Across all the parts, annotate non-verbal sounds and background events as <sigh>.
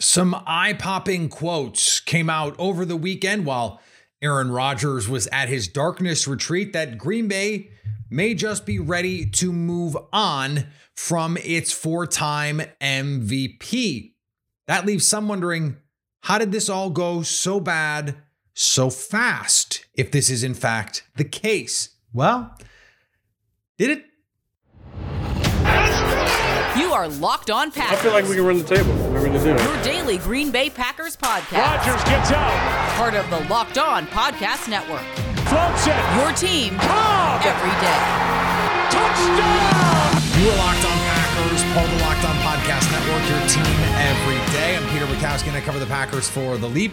Some eye popping quotes came out over the weekend while Aaron Rodgers was at his darkness retreat that Green Bay may just be ready to move on from its four time MVP. That leaves some wondering how did this all go so bad so fast if this is in fact the case? Well, did it? You are locked on Packers. I feel like we can run the table. We're going to do. Your daily Green Bay Packers podcast. Rodgers gets out. Part of the Locked On Podcast Network. Floats it. Your team Cobb. every day. Touchdown. You are locked on Packers, part of the Locked On Podcast Network, your team every day. I'm Peter Bukowski, and I cover the Packers for The Leap,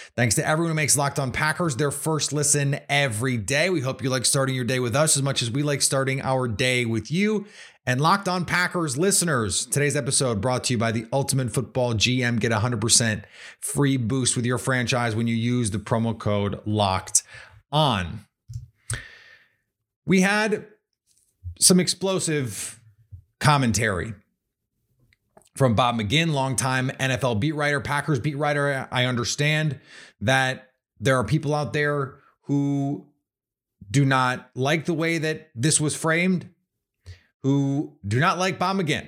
Thanks to everyone who makes Locked On Packers their first listen every day. We hope you like starting your day with us as much as we like starting our day with you. And Locked On Packers listeners, today's episode brought to you by the Ultimate Football GM. Get 100% free boost with your franchise when you use the promo code LOCKED ON. We had some explosive commentary from Bob McGinn, longtime NFL beat writer, Packers beat writer. I understand that there are people out there who do not like the way that this was framed, who do not like Bob McGinn.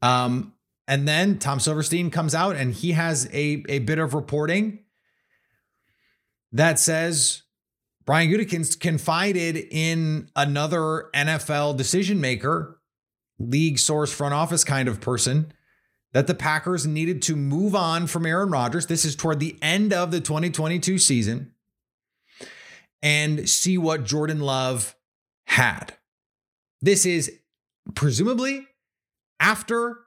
Um, and then Tom Silverstein comes out and he has a, a bit of reporting that says Brian Gutekunst confided in another NFL decision maker league source front office kind of person that the Packers needed to move on from Aaron Rodgers. This is toward the end of the 2022 season and see what Jordan Love had. This is presumably after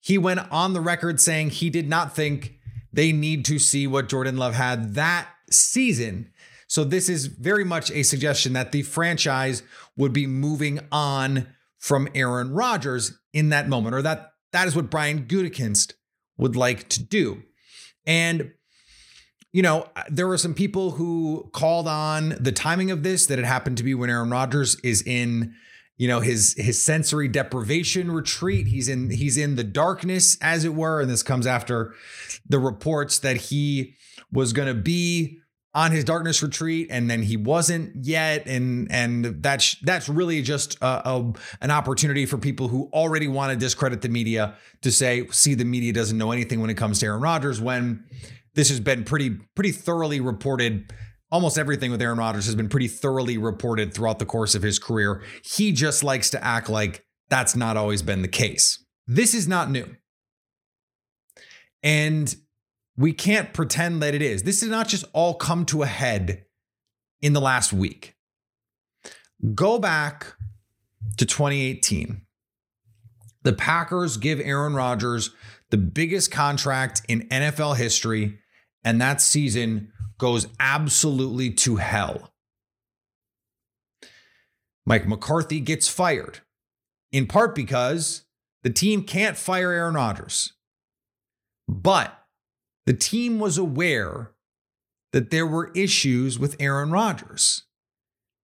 he went on the record saying he did not think they need to see what Jordan Love had that season. So this is very much a suggestion that the franchise would be moving on from Aaron Rodgers in that moment, or that that is what Brian Gutekunst would like to do. And you know, uh, there were some people who called on the timing of this that it happened to be when Aaron Rodgers is in, you know, his his sensory deprivation retreat. He's in he's in the darkness, as it were, and this comes after the reports that he was going to be on his darkness retreat and then he wasn't yet and and that's that's really just a, a, an opportunity for people who already want to discredit the media to say see the media doesn't know anything when it comes to Aaron Rodgers when this has been pretty pretty thoroughly reported. Almost everything with Aaron Rodgers has been pretty thoroughly reported throughout the course of his career. He just likes to act like that's not always been the case. This is not new. And we can't pretend that it is. This did not just all come to a head in the last week. Go back to 2018. The Packers give Aaron Rodgers the biggest contract in NFL history, and that season goes absolutely to hell. Mike McCarthy gets fired, in part because the team can't fire Aaron Rodgers. But the team was aware that there were issues with Aaron Rodgers.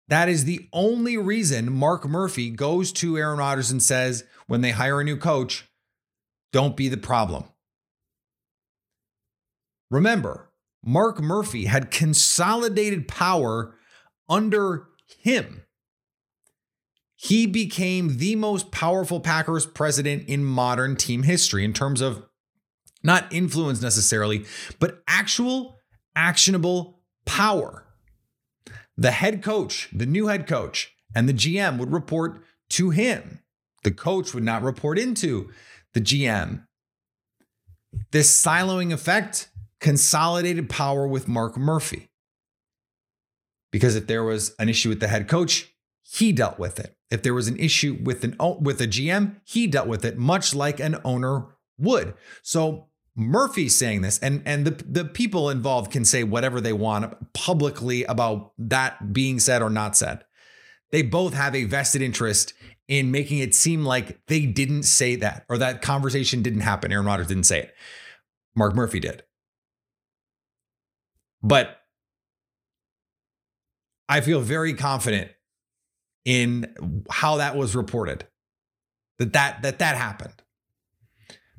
That is the only reason Mark Murphy goes to Aaron Rodgers and says, when they hire a new coach, don't be the problem. Remember, Mark Murphy had consolidated power under him. He became the most powerful Packers president in modern team history in terms of not influence necessarily, but actual actionable power. The head coach, the new head coach, and the GM would report to him. The coach would not report into the GM. This siloing effect consolidated power with Mark Murphy. Because if there was an issue with the head coach, he dealt with it. If there was an issue with an with a GM, he dealt with it much like an owner would. So Murphy's saying this, and and the the people involved can say whatever they want publicly about that being said or not said. they both have a vested interest in making it seem like they didn't say that or that conversation didn't happen. Aaron Rodgers didn't say it. Mark Murphy did. But I feel very confident in how that was reported. That that that that happened.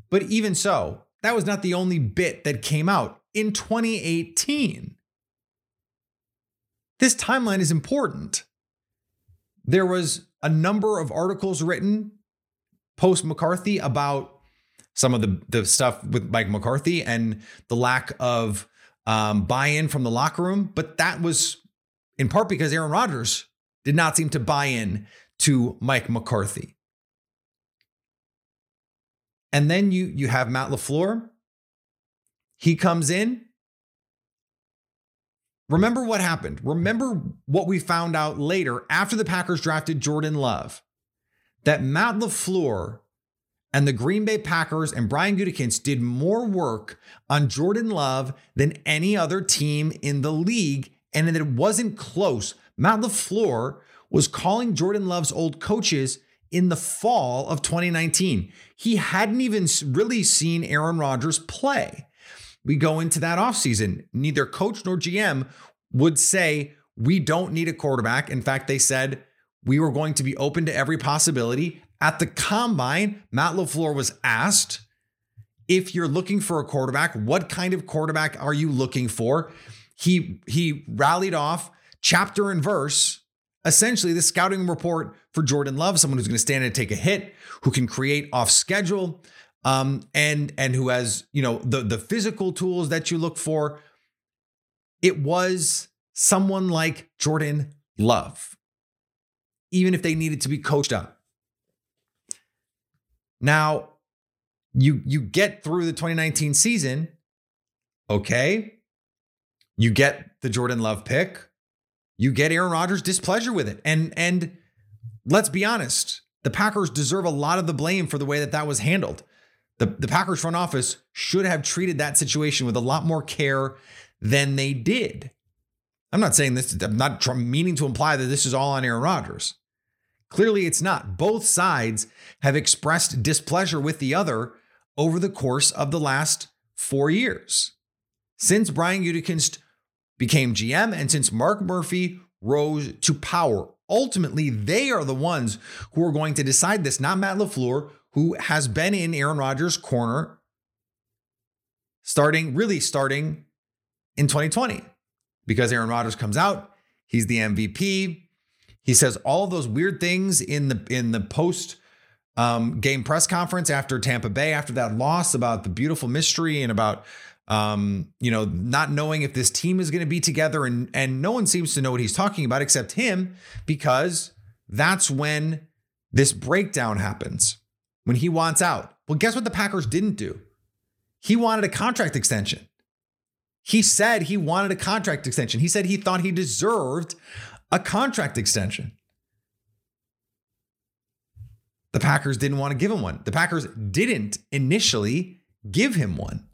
But even so, that was not the only bit that came out in 2018. This timeline is important. There was a number of articles written post McCarthy about some of the, the stuff with Mike McCarthy and the lack of um, buy in from the locker room. But that was in part because Aaron Rodgers did not seem to buy in to Mike McCarthy. And then you you have Matt LaFleur. He comes in. Remember what happened. Remember what we found out later after the Packers drafted Jordan Love. That Matt LaFleur and the Green Bay Packers and Brian Gutekunst did more work on Jordan Love than any other team in the league, and that it wasn't close. Matt LaFleur was calling Jordan Love's old coaches in the fall of 2019. He hadn't even really seen Aaron Rodgers play. We go into that offseason. Neither coach nor GM would say, We don't need a quarterback. In fact, they said, We were going to be open to every possibility. At the combine, Matt LaFleur was asked, if you're looking for a quarterback, what kind of quarterback are you looking for? He he rallied off chapter and verse essentially the scouting report for Jordan Love, someone who's going to stand and take a hit, who can create off schedule, um, and and who has you know the the physical tools that you look for. It was someone like Jordan Love, even if they needed to be coached up. Now, you you get through the 2019 season, okay. You get the Jordan Love pick you get Aaron Rodgers' displeasure with it. And and let's be honest, the Packers deserve a lot of the blame for the way that that was handled. The, the Packers front office should have treated that situation with a lot more care than they did. I'm not saying this, I'm not meaning to imply that this is all on Aaron Rodgers. Clearly, it's not. Both sides have expressed displeasure with the other over the course of the last four years. Since Brian Gutekunst became GM, and since Mark Murphy rose to power, ultimately they are the ones who are going to decide this, not Matt LaFleur, who has been in Aaron Rodgers' corner starting, really starting in 2020. Because Aaron Rodgers comes out, he's the MVP. He says all those weird things in the in the post um, game press conference after Tampa Bay, after that loss about the beautiful mystery and about um, you know, not knowing if this team is going to be together, and and no one seems to know what he's talking about except him, because that's when this breakdown happens when he wants out. Well, guess what the Packers didn't do? He wanted a contract extension. He said he wanted a contract extension. He said he thought he deserved a contract extension. The Packers didn't want to give him one. The Packers didn't initially give him one.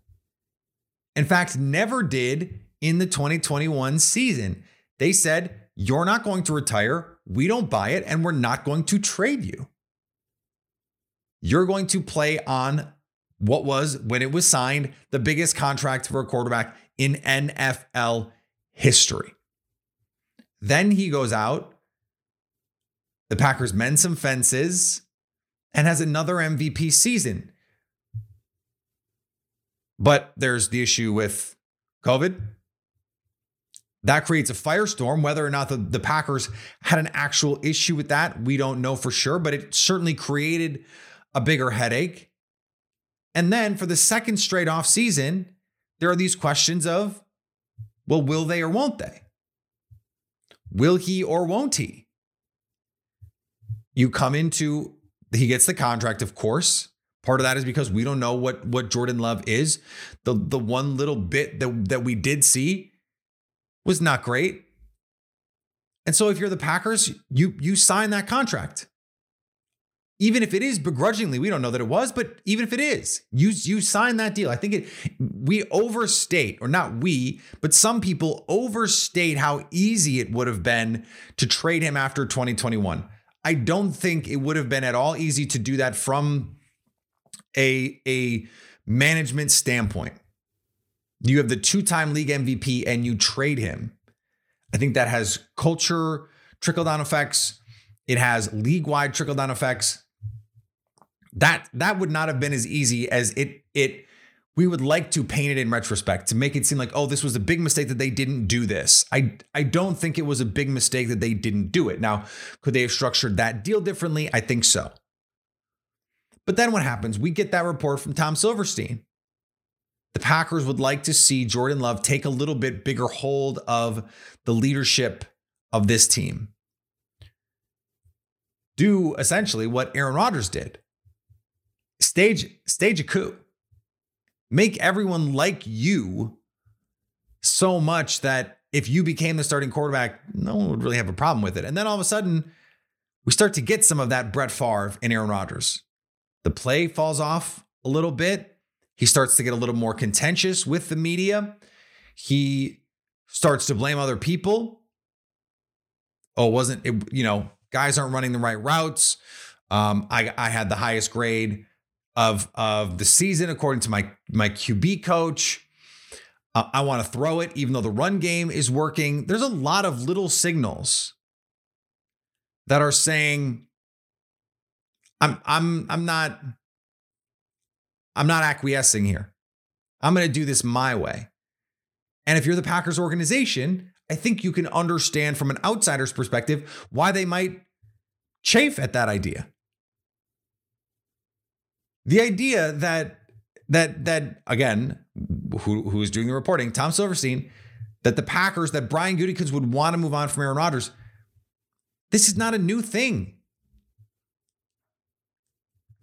In fact, never did in the 2021 season. They said, You're not going to retire. We don't buy it, and we're not going to trade you. You're going to play on what was, when it was signed, the biggest contract for a quarterback in NFL history. Then he goes out. The Packers mend some fences and has another MVP season. But there's the issue with COVID. That creates a firestorm. Whether or not the, the Packers had an actual issue with that, we don't know for sure, but it certainly created a bigger headache. And then for the second straight off season, there are these questions of, well, will they or won't they? Will he or won't he? You come into, he gets the contract, of course. Part of that is because we don't know what what Jordan Love is. The the one little bit that that we did see was not great. And so if you're the Packers, you you sign that contract. even if it is begrudgingly, we don't know that it was, but even if it is, you you sign that deal. I think it we overstate, or not we, but some people overstate how easy it would have been to trade him after 2021. I don't think it would have been at all easy to do that from a a management standpoint. You have the two-time league MVP and you trade him. I think that has culture trickle-down effects. It has league-wide trickle-down effects that that would not have been as easy as it it we would like to paint it in retrospect to make it seem like oh this was a big mistake that they didn't do this i i don't think it was a big mistake that they didn't do it now could they have structured that deal differently i think so but then what happens? We get that report from tom silverstein. The packers would like to see jordan love take a little bit bigger hold of the leadership of this team. Do essentially what aaron rodgers did. Stage stage a coup. Make everyone like you so much that if you became the starting quarterback no one would really have a problem with it. And then all of a sudden we start to get some of that Brett Favre and Aaron Rodgers the play falls off a little bit he starts to get a little more contentious with the media he starts to blame other people oh wasn't it you know guys aren't running the right routes um, I, I had the highest grade of of the season according to my my QB coach. Uh, I want to throw it even though the run game is working. There's a lot of little signals that are saying I'm I'm I'm not I'm not acquiescing here. I'm going to do this my way. And if you're the Packers organization, I think you can understand from an outsider's perspective why they might chafe at that idea. The idea that that that again, who who is doing the reporting, Tom Silverstein, that the Packers, that Brian Gutekunst would want to move on from Aaron Rodgers. This is not a new thing.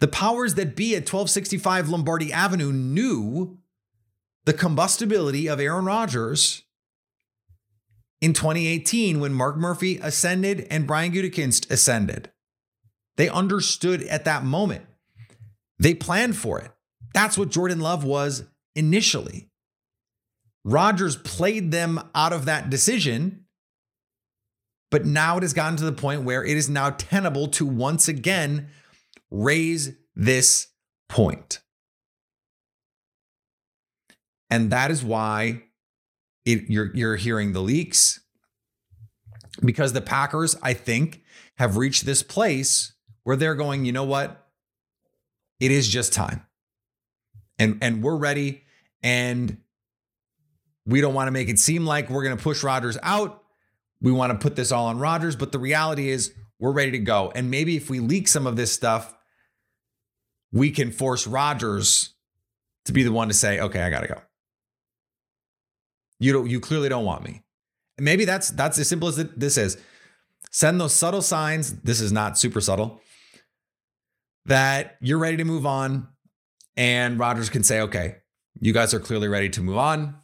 The powers that be at 1265 Lombardi Avenue knew the combustibility of Aaron Rodgers in 2018 when Mark Murphy ascended and Brian Gutekunst ascended. They understood at that moment. They planned for it. That's what Jordan Love was initially. Rodgers played them out of that decision, but now it has gotten to the point where it is now tenable to once again raise this point. And that is why it, you're, you're hearing the leaks because the Packers, I think, have reached this place where they're going, you know what? It is just time. And and we're ready and we don't want to make it seem like we're going to push Rodgers out. We want to put this all on Rodgers, but the reality is we're ready to go. And maybe if we leak some of this stuff, we can force Rodgers to be the one to say, "Okay, I got to go." You don't you clearly don't want me. Maybe that's that's as simple as this is. Send those subtle signs. This is not super subtle that you're ready to move on and Rodgers can say, okay, you guys are clearly ready to move on.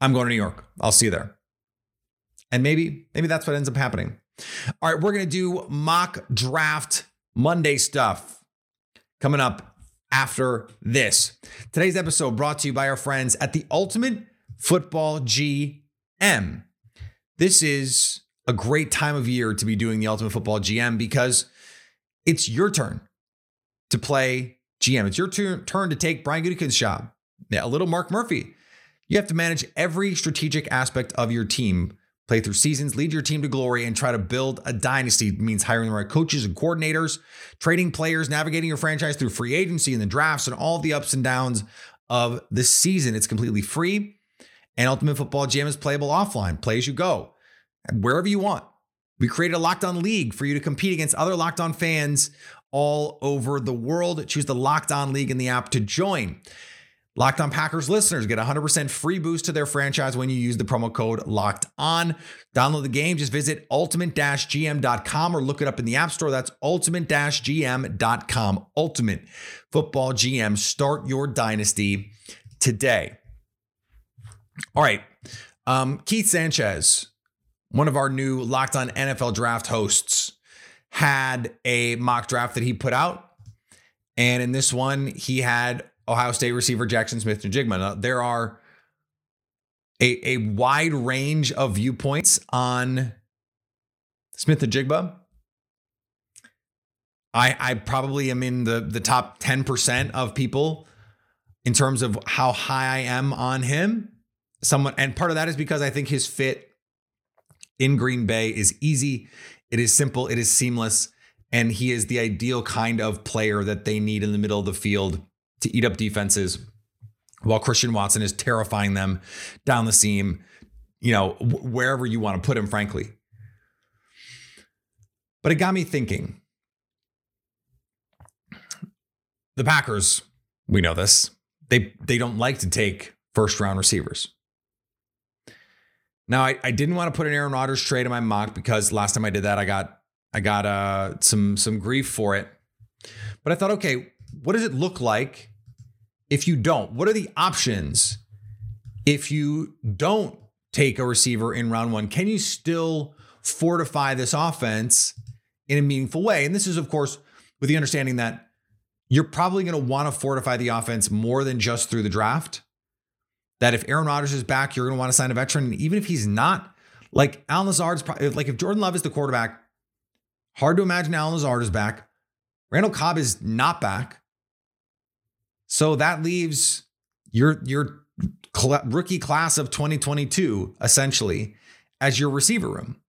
I'm going to New York. I'll see you there. And maybe, maybe that's what ends up happening. All right, we're going to do mock draft Monday stuff coming up after this. Today's episode brought to you by our friends at the Ultimate Football GM. This is a great time of year to be doing the Ultimate Football GM because it's your turn to play GM. It's your turn to take Brian Gutekunst's job. A little Mark Murphy. You have to manage every strategic aspect of your team, play through seasons, lead your team to glory, and try to build a dynasty. It means hiring the right coaches and coordinators, trading players, navigating your franchise through free agency and the drafts and all the ups and downs of the season. It's completely free. And Ultimate Football GM is playable offline. Play as you go, wherever you want. We created a Locked On League for you to compete against other Locked On fans all over the world. Choose the Locked On League in the app to join. Locked On Packers listeners get 100% free boost to their franchise when you use the promo code Locked On. Download the game. Just visit ultimate-gm.com or look it up in the App Store. That's ultimate-gm.com. Ultimate Football GM. Start your dynasty today. All right. Um, Keith Sanchez one of our new Locked On NFL Draft hosts, had a mock draft that he put out. And in this one, he had Ohio State receiver Jackson Smith Njigba. Now, there are a, a wide range of viewpoints on Smith Njigba. I, I probably am in the, the top 10% of people in terms of how high I am on him. Someone and part of that is because I think his fit in Green Bay is easy. It is simple, it is seamless, and he is the ideal kind of player that they need in the middle of the field to eat up defenses while Christian Watson is terrifying them down the seam, you know, wherever you want to put him, frankly. But it got me thinking. The Packers, we know this, they they don't like to take first round receivers. Now, I, I didn't want to put an Aaron Rodgers trade in my mock because last time I did that, I got I got uh, some some grief for it. But I thought, okay, what does it look like if you don't? What are the options if you don't take a receiver in round one? Can you still fortify this offense in a meaningful way? And this is, of course, with the understanding that you're probably going to want to fortify the offense more than just through the draft that if Aaron Rodgers is back, you're going to want to sign a veteran. And even if he's not, like Allen Lazard's probably, like if Jordan Love is the quarterback, hard to imagine Allen Lazard is back. Randall Cobb is not back. So that leaves your your rookie class of 2022 essentially as your receiver room.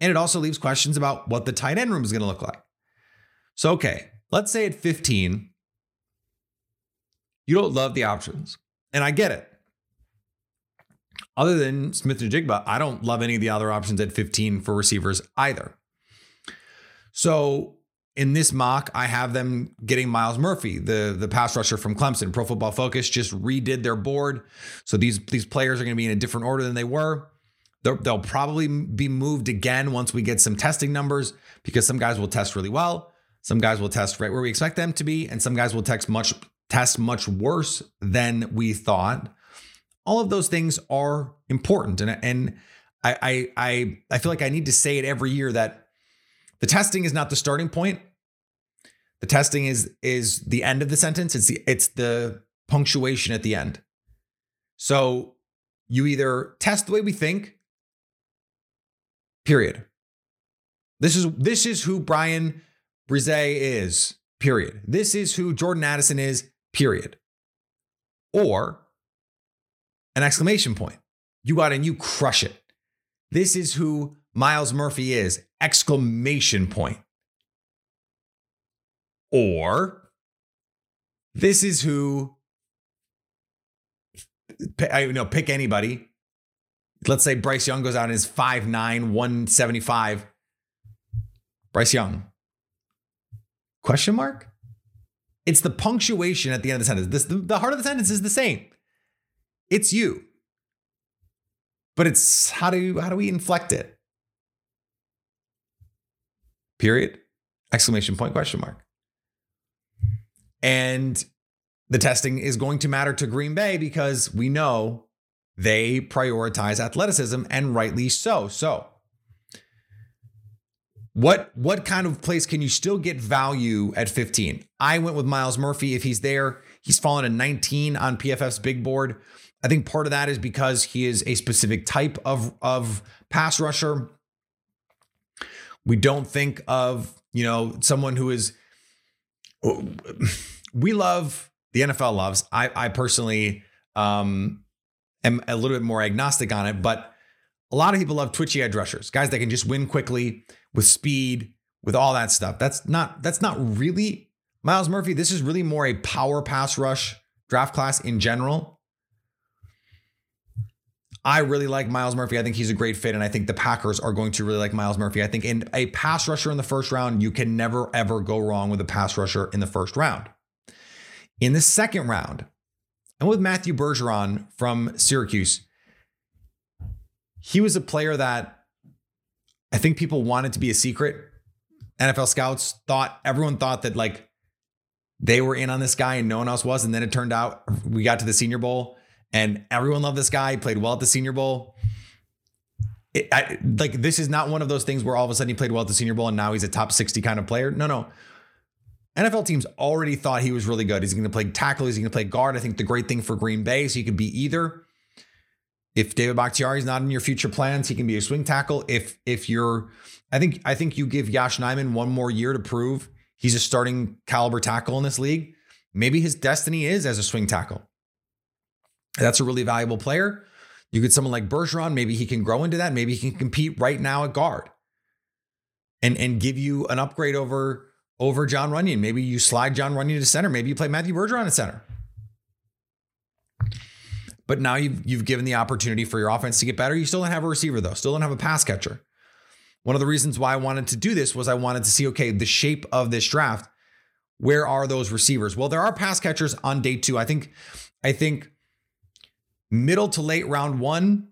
And it also leaves questions about what the tight end room is going to look like. So okay, let's say at 15 you don't love the options. And I get it other than Smith Njigba, I don't love any of the other options at 15 for receivers either. So in this mock, I have them getting Myles Murphy, the, the pass rusher from Clemson. Pro Football Focus just redid their board. So these, these players are going to be in a different order than they were. They'll, they'll probably be moved again once we get some testing numbers because some guys will test really well. Some guys will test right where we expect them to be, and some guys will test much test much worse than we thought all of those things are important. And, and I, I, I feel like I need to say it every year that the testing is not the starting point. The testing is is the end of the sentence. It's the it's the punctuation at the end. So you either test the way we think, period. This is this is who Bryan Bresee is, period. This is who Jordan Addison is, period. Or an exclamation point. You got and you crush it. This is who Myles Murphy is, exclamation point. Or this is who I you know pick anybody. Let's say Bryce Young goes out and is 5'9, 175. Bryce Young. Question mark? It's the punctuation at the end of the sentence. This, the, the heart of the sentence is the same. It's you. But it's how do how do we inflect it? Period. Exclamation point question mark. And the testing is going to matter to Green Bay because we know they prioritize athleticism and rightly so. So, what what kind of place can you still get value at 15? I went with Myles Murphy if he's there. He's fallen to 19 on PFF's big board. I think part of that is because he is a specific type of, of pass rusher. We don't think of, you know, someone who is <sighs> we love the NFL loves. I I personally um am a little bit more agnostic on it, but a lot of people love twitchy edge rushers, guys that can just win quickly with speed, with all that stuff. That's not that's not really Myles Murphy. This is really more a power pass rush draft class in general. I really like Myles Murphy. I think he's a great fit, and I think the Packers are going to really like Myles Murphy. I think in a pass rusher in the first round, you can never ever go wrong with a pass rusher in the first round. In the second round, and with Matthew Bergeron from Syracuse, he was a player that I think people wanted to be a secret. NFL scouts thought everyone thought that like they were in on this guy and no one else was, and then it turned out we got to the Senior Bowl and everyone loved this guy. He played well at the Senior Bowl. it, I, like this is not one of those things where all of a sudden he played well at the Senior Bowl and now he's a top 60 kind of player. No, no. NFL teams already thought he was really good. He's going to play tackle. He's going to play guard. I think the great thing for Green Bay is he could be either. If David Bakhtiari is not in your future plans, he can be a swing tackle. If if you're, I think I think you give Yosh Nijman one more year to prove he's a starting caliber tackle in this league. Maybe his destiny is as a swing tackle. That's a really valuable player. You get someone like Bergeron, maybe he can grow into that. Maybe he can compete right now at guard and, and give you an upgrade over, over Jon Runyan. Maybe you slide Jon Runyan to center. Maybe you play Matthew Bergeron at center. But now you've, you've given the opportunity for your offense to get better. You still don't have a receiver, though, still don't have a pass catcher. One of the reasons why I wanted to do this was I wanted to see, okay, the shape of this draft. Where are those receivers? Well, there are pass catchers on day two. I think, I think middle to late round one,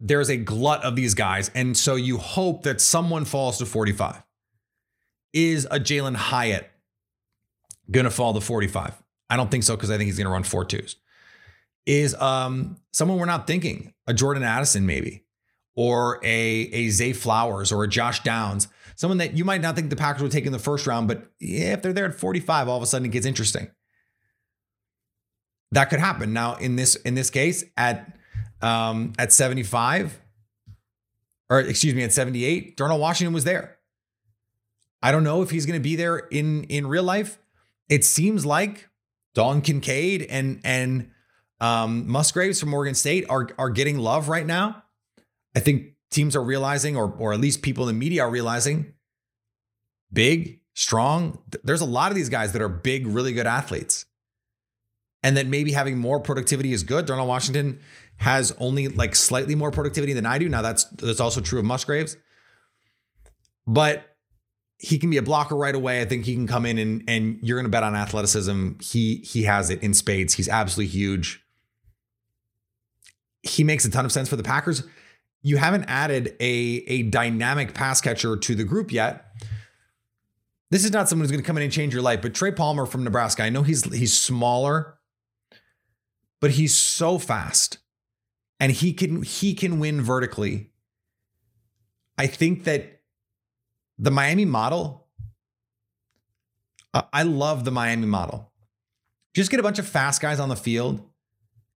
there's a glut of these guys. And so you hope that someone falls to 45. Is a Jalin Hyatt going to fall to 45? I don't think so because I think he's going to run four twos. Is um, someone we're not thinking, a Jordan Addison maybe, or a, a Zay Flowers or a Josh Downs, someone that you might not think the Packers would take in the first round, but if they're there at 45, all of a sudden it gets interesting that could happen. Now in this in this case at um, at 75 or excuse me at 78, Darnell Washington was there. I don't know if he's going to be there in in real life. It seems like Dalton Kincaid and and um, Musgraves from Oregon State are are getting love right now. I think teams are realizing, or or at least people in the media are realizing, big, strong. There's a lot of these guys that are big, really good athletes and that maybe having more productivity is good. Darnell Washington has only like slightly more productivity than I do. Now that's that's also true of Musgraves. But he can be a blocker right away. I think he can come in and and you're going to bet on athleticism. He he has it in spades. He's absolutely huge. He makes a ton of sense for the Packers. You haven't added a a dynamic pass catcher to the group yet. This is not someone who's going to come in and change your life, but Trey Palmer from Nebraska. I know he's he's smaller but he's so fast and he can he can win vertically. I think that the Miami model uh, I love the Miami model. Just get a bunch of fast guys on the field,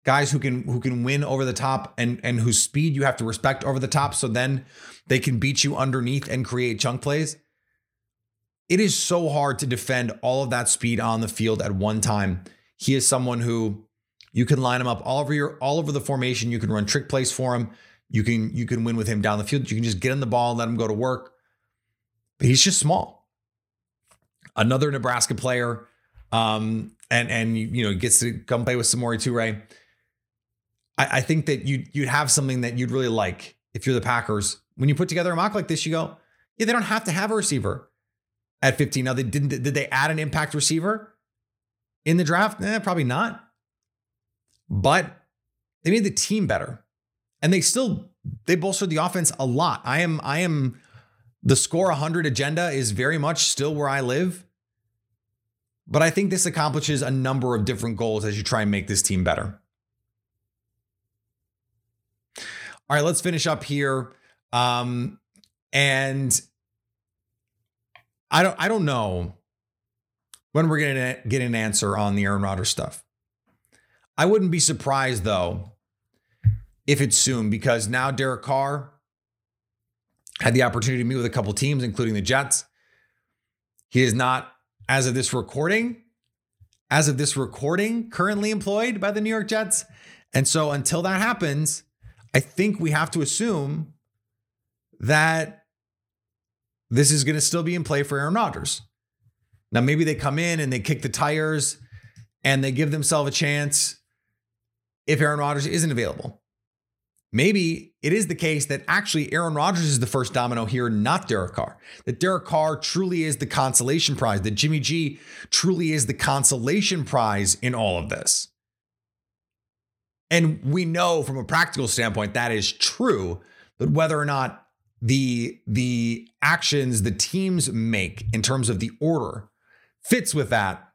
guys who can who can win over the top and and whose speed you have to respect over the top so then they can beat you underneath and create chunk plays. It is so hard to defend all of that speed on the field at one time. He is someone who you can line him up all over your all over the formation. You can run trick plays for him. You can you can win with him down the field. You can just get him the ball and let him go to work. But he's just small. Another Nebraska player, um, and and you know gets to come play with Samori Toure. I, I think that you you'd have something that you'd really like if you're the Packers. When you put together a mock like this, you go, yeah, they don't have to have a receiver at 15. Now they didn't. Did they add an impact receiver in the draft? Eh, probably not but they made the team better. And they still they bolstered the offense a lot. I am I am the score 100 agenda is very much still where I live. But I think this accomplishes a number of different goals as you try and make this team better. All right, let's finish up here. Um, and I don't I don't know when we're gonna get an answer on the Aaron Rodgers stuff. I wouldn't be surprised though if it's soon because now Derek Carr had the opportunity to meet with a couple teams, including the Jets. He is not, as of this recording, as of this recording, currently employed by the New York Jets. And so until that happens, I think we have to assume that this is going to still be in play for Aaron Rodgers. Now, maybe they come in and they kick the tires and they give themselves a chance if Aaron Rodgers isn't available. Maybe it is the case that actually Aaron Rodgers is the first domino here, not Derek Carr. That Derek Carr truly is the consolation prize, that Jimmy G truly is the consolation prize in all of this. And we know from a practical standpoint that is true, but whether or not the the actions the teams make in terms of the order fits with that,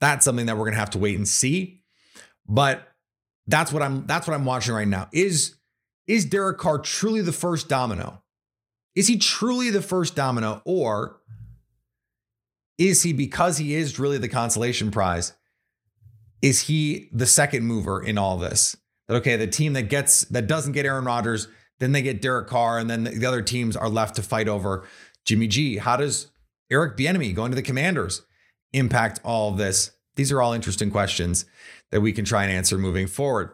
that's something that we're going to have to wait and see. But that's what I'm that's what I'm watching right now. Is is Derek Carr truly the first domino? Is he truly the first domino or is he because he is really the consolation prize? Is he the second mover in all this? That okay, the team that gets that doesn't get Aaron Rodgers, then they get Derek Carr, and then the other teams are left to fight over Jimmy G. How does Eric Bieniemy going to the Commanders impact all of this? These are all interesting questions that we can try and answer moving forward.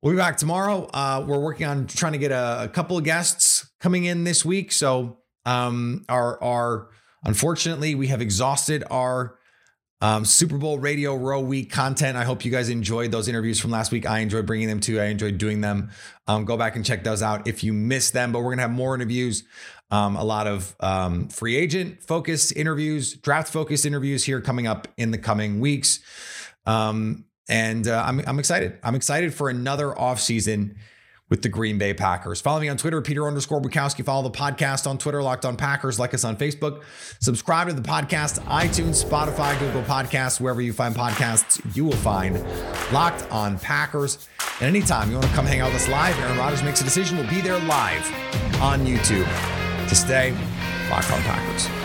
We'll be back tomorrow. Uh, we're working on trying to get a, a, couple of guests coming in this week. So um, our our unfortunately we have exhausted our um, Super Bowl Radio Row Week content. I hope you guys enjoyed those interviews from last week. I enjoyed bringing them to. I enjoyed doing them. Um, go back and check those out if you missed them. But we're gonna have more interviews, um, a lot of um, free agent focused interviews, draft focused interviews here coming up in the coming weeks. Um, and uh, I'm I'm excited. I'm excited for another offseason with the Green Bay Packers. Follow me on Twitter, Peter underscore Bukowski. Follow the podcast on Twitter, Locked on Packers. Like us on Facebook. Subscribe to the podcast, iTunes, Spotify, Google Podcasts, wherever you find podcasts, you will find Locked on Packers. And anytime you want to come hang out with us live, Aaron Rodgers makes a decision. We'll be there live on YouTube to stay Locked on Packers.